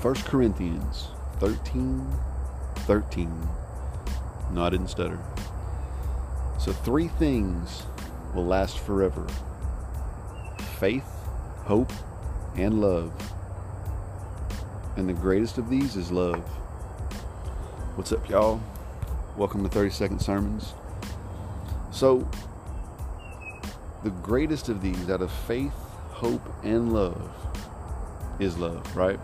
1 Corinthians 13 13. No, I didn't stutter. So, three things will last forever faith, hope, and love. And the greatest of these is love. What's up, y'all? Welcome to 30 Second Sermons. So, the greatest of these out of faith, hope, and love is love, right?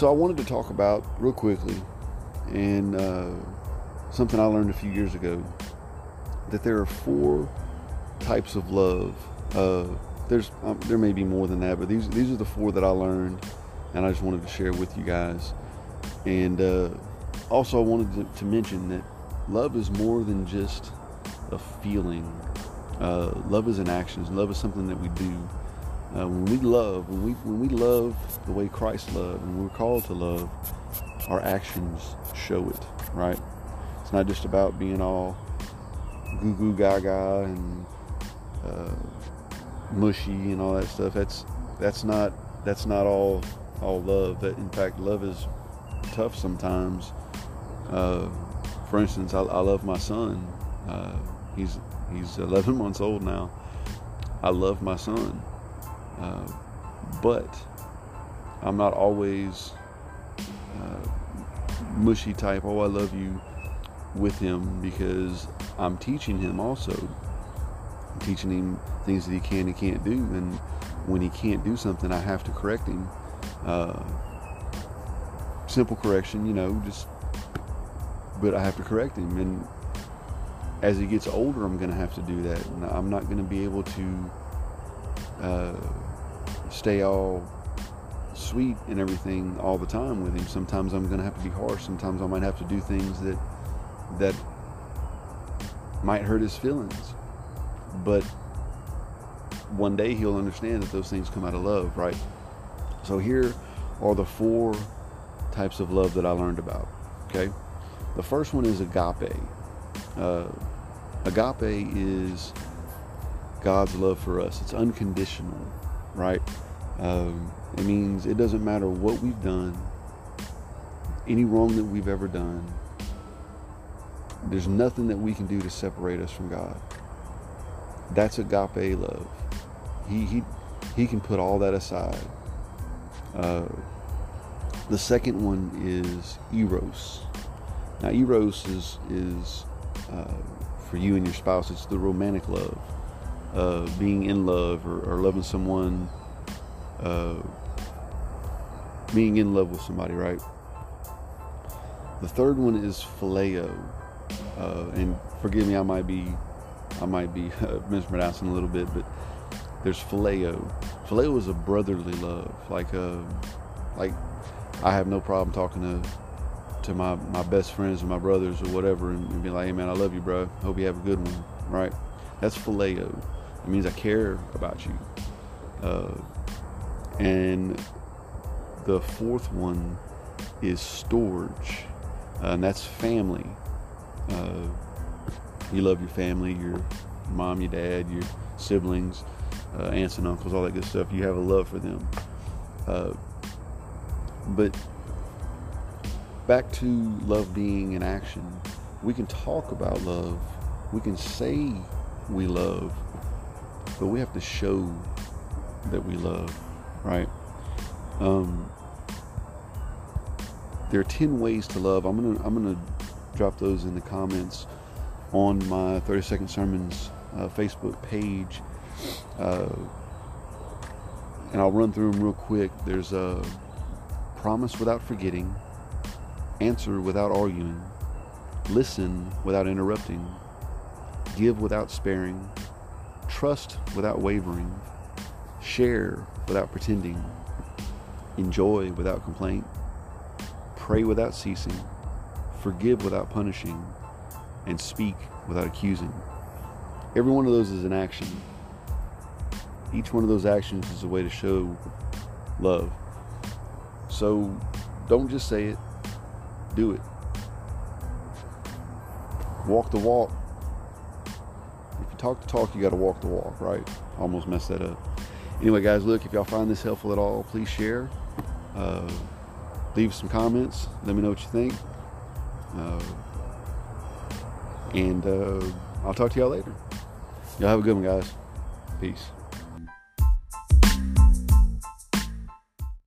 So, I wanted to talk about real quickly and uh, something I learned a few years ago that there are four types of love. Uh, there's um, there may be more than that, but these these are the four that I learned, and I just wanted to share with you guys. And uh, also, I wanted to, to, mention that love is more than just a feeling. Uh, love is an action. Love is something that we do. Uh, when we love, when we when we love the way Christ loved, and we're called to love, our actions show it. Right? It's not just about being all goo goo gaga and uh, mushy and all that stuff. That's that's not that's not all all love. That in fact, love is tough sometimes. Uh, for instance, I, I, love my son. Uh, he's he's 11 months old now. I love my son, uh, but I'm not always uh, mushy type. Oh, I love you with him because I'm teaching him also. I'm teaching him things that he can and can't do, and when he can't do something, I have to correct him. Uh, simple correction, you know, just, but I have to correct him. And as he gets older, I'm going to have to do that. And I'm not going to be able to uh, stay all sweet and everything all the time with him. Sometimes I'm going to have to be harsh. Sometimes I might have to do things that that might hurt his feelings. But one day he'll understand that those things come out of love, right? So here are the four types of love that I learned about. Okay, the first one is agape. Uh, agape is God's love for us. It's unconditional, right? Um, it means it doesn't matter what we've done, any wrong that we've ever done. There's nothing that we can do to separate us from God. That's agape love. He he he can put all that aside. Uh, the second one is eros. Now, eros is is uh, for you and your spouse. It's the romantic love, uh, being in love or, or loving someone, uh, being in love with somebody, right? The third one is phileo, uh, and forgive me, I might be I might be mispronouncing a little bit, but there's phileo. Phileo is a brotherly love, like uh, like I have no problem talking to to my, my best friends or my brothers or whatever and, and be like, hey man, I love you, bro. Hope you have a good one, right? That's phileo. It means I care about you. Uh, and the fourth one is storge, uh, and that's family. Uh, you love your family, your mom, your dad, your siblings, uh, aunts and uncles, all that good stuff. You have a love for them. Uh, but back to love being in action. We can talk about love. We can say we love, but we have to show that we love, right? Um, there are 10 ways to love. I'm going to I'm going to drop those in the comments on my 30 second sermons uh, Facebook page. Uh, and I'll run through them real quick. There's a promise without forgetting, answer without arguing, listen without interrupting, give without sparing, trust without wavering, share without pretending, enjoy without complaint, pray without ceasing, forgive without punishing, and speak without accusing. Every one of those is an action. Each one of those actions is a way to show love. So don't just say it, do it. Walk the walk talk the talk, you got to walk the walk, right? Almost messed that up. Anyway, guys, look, if y'all find this helpful at all, please share. Uh, leave some comments. Let me know what you think. Uh, and uh, I'll talk to y'all later. Y'all have a good one, guys. Peace.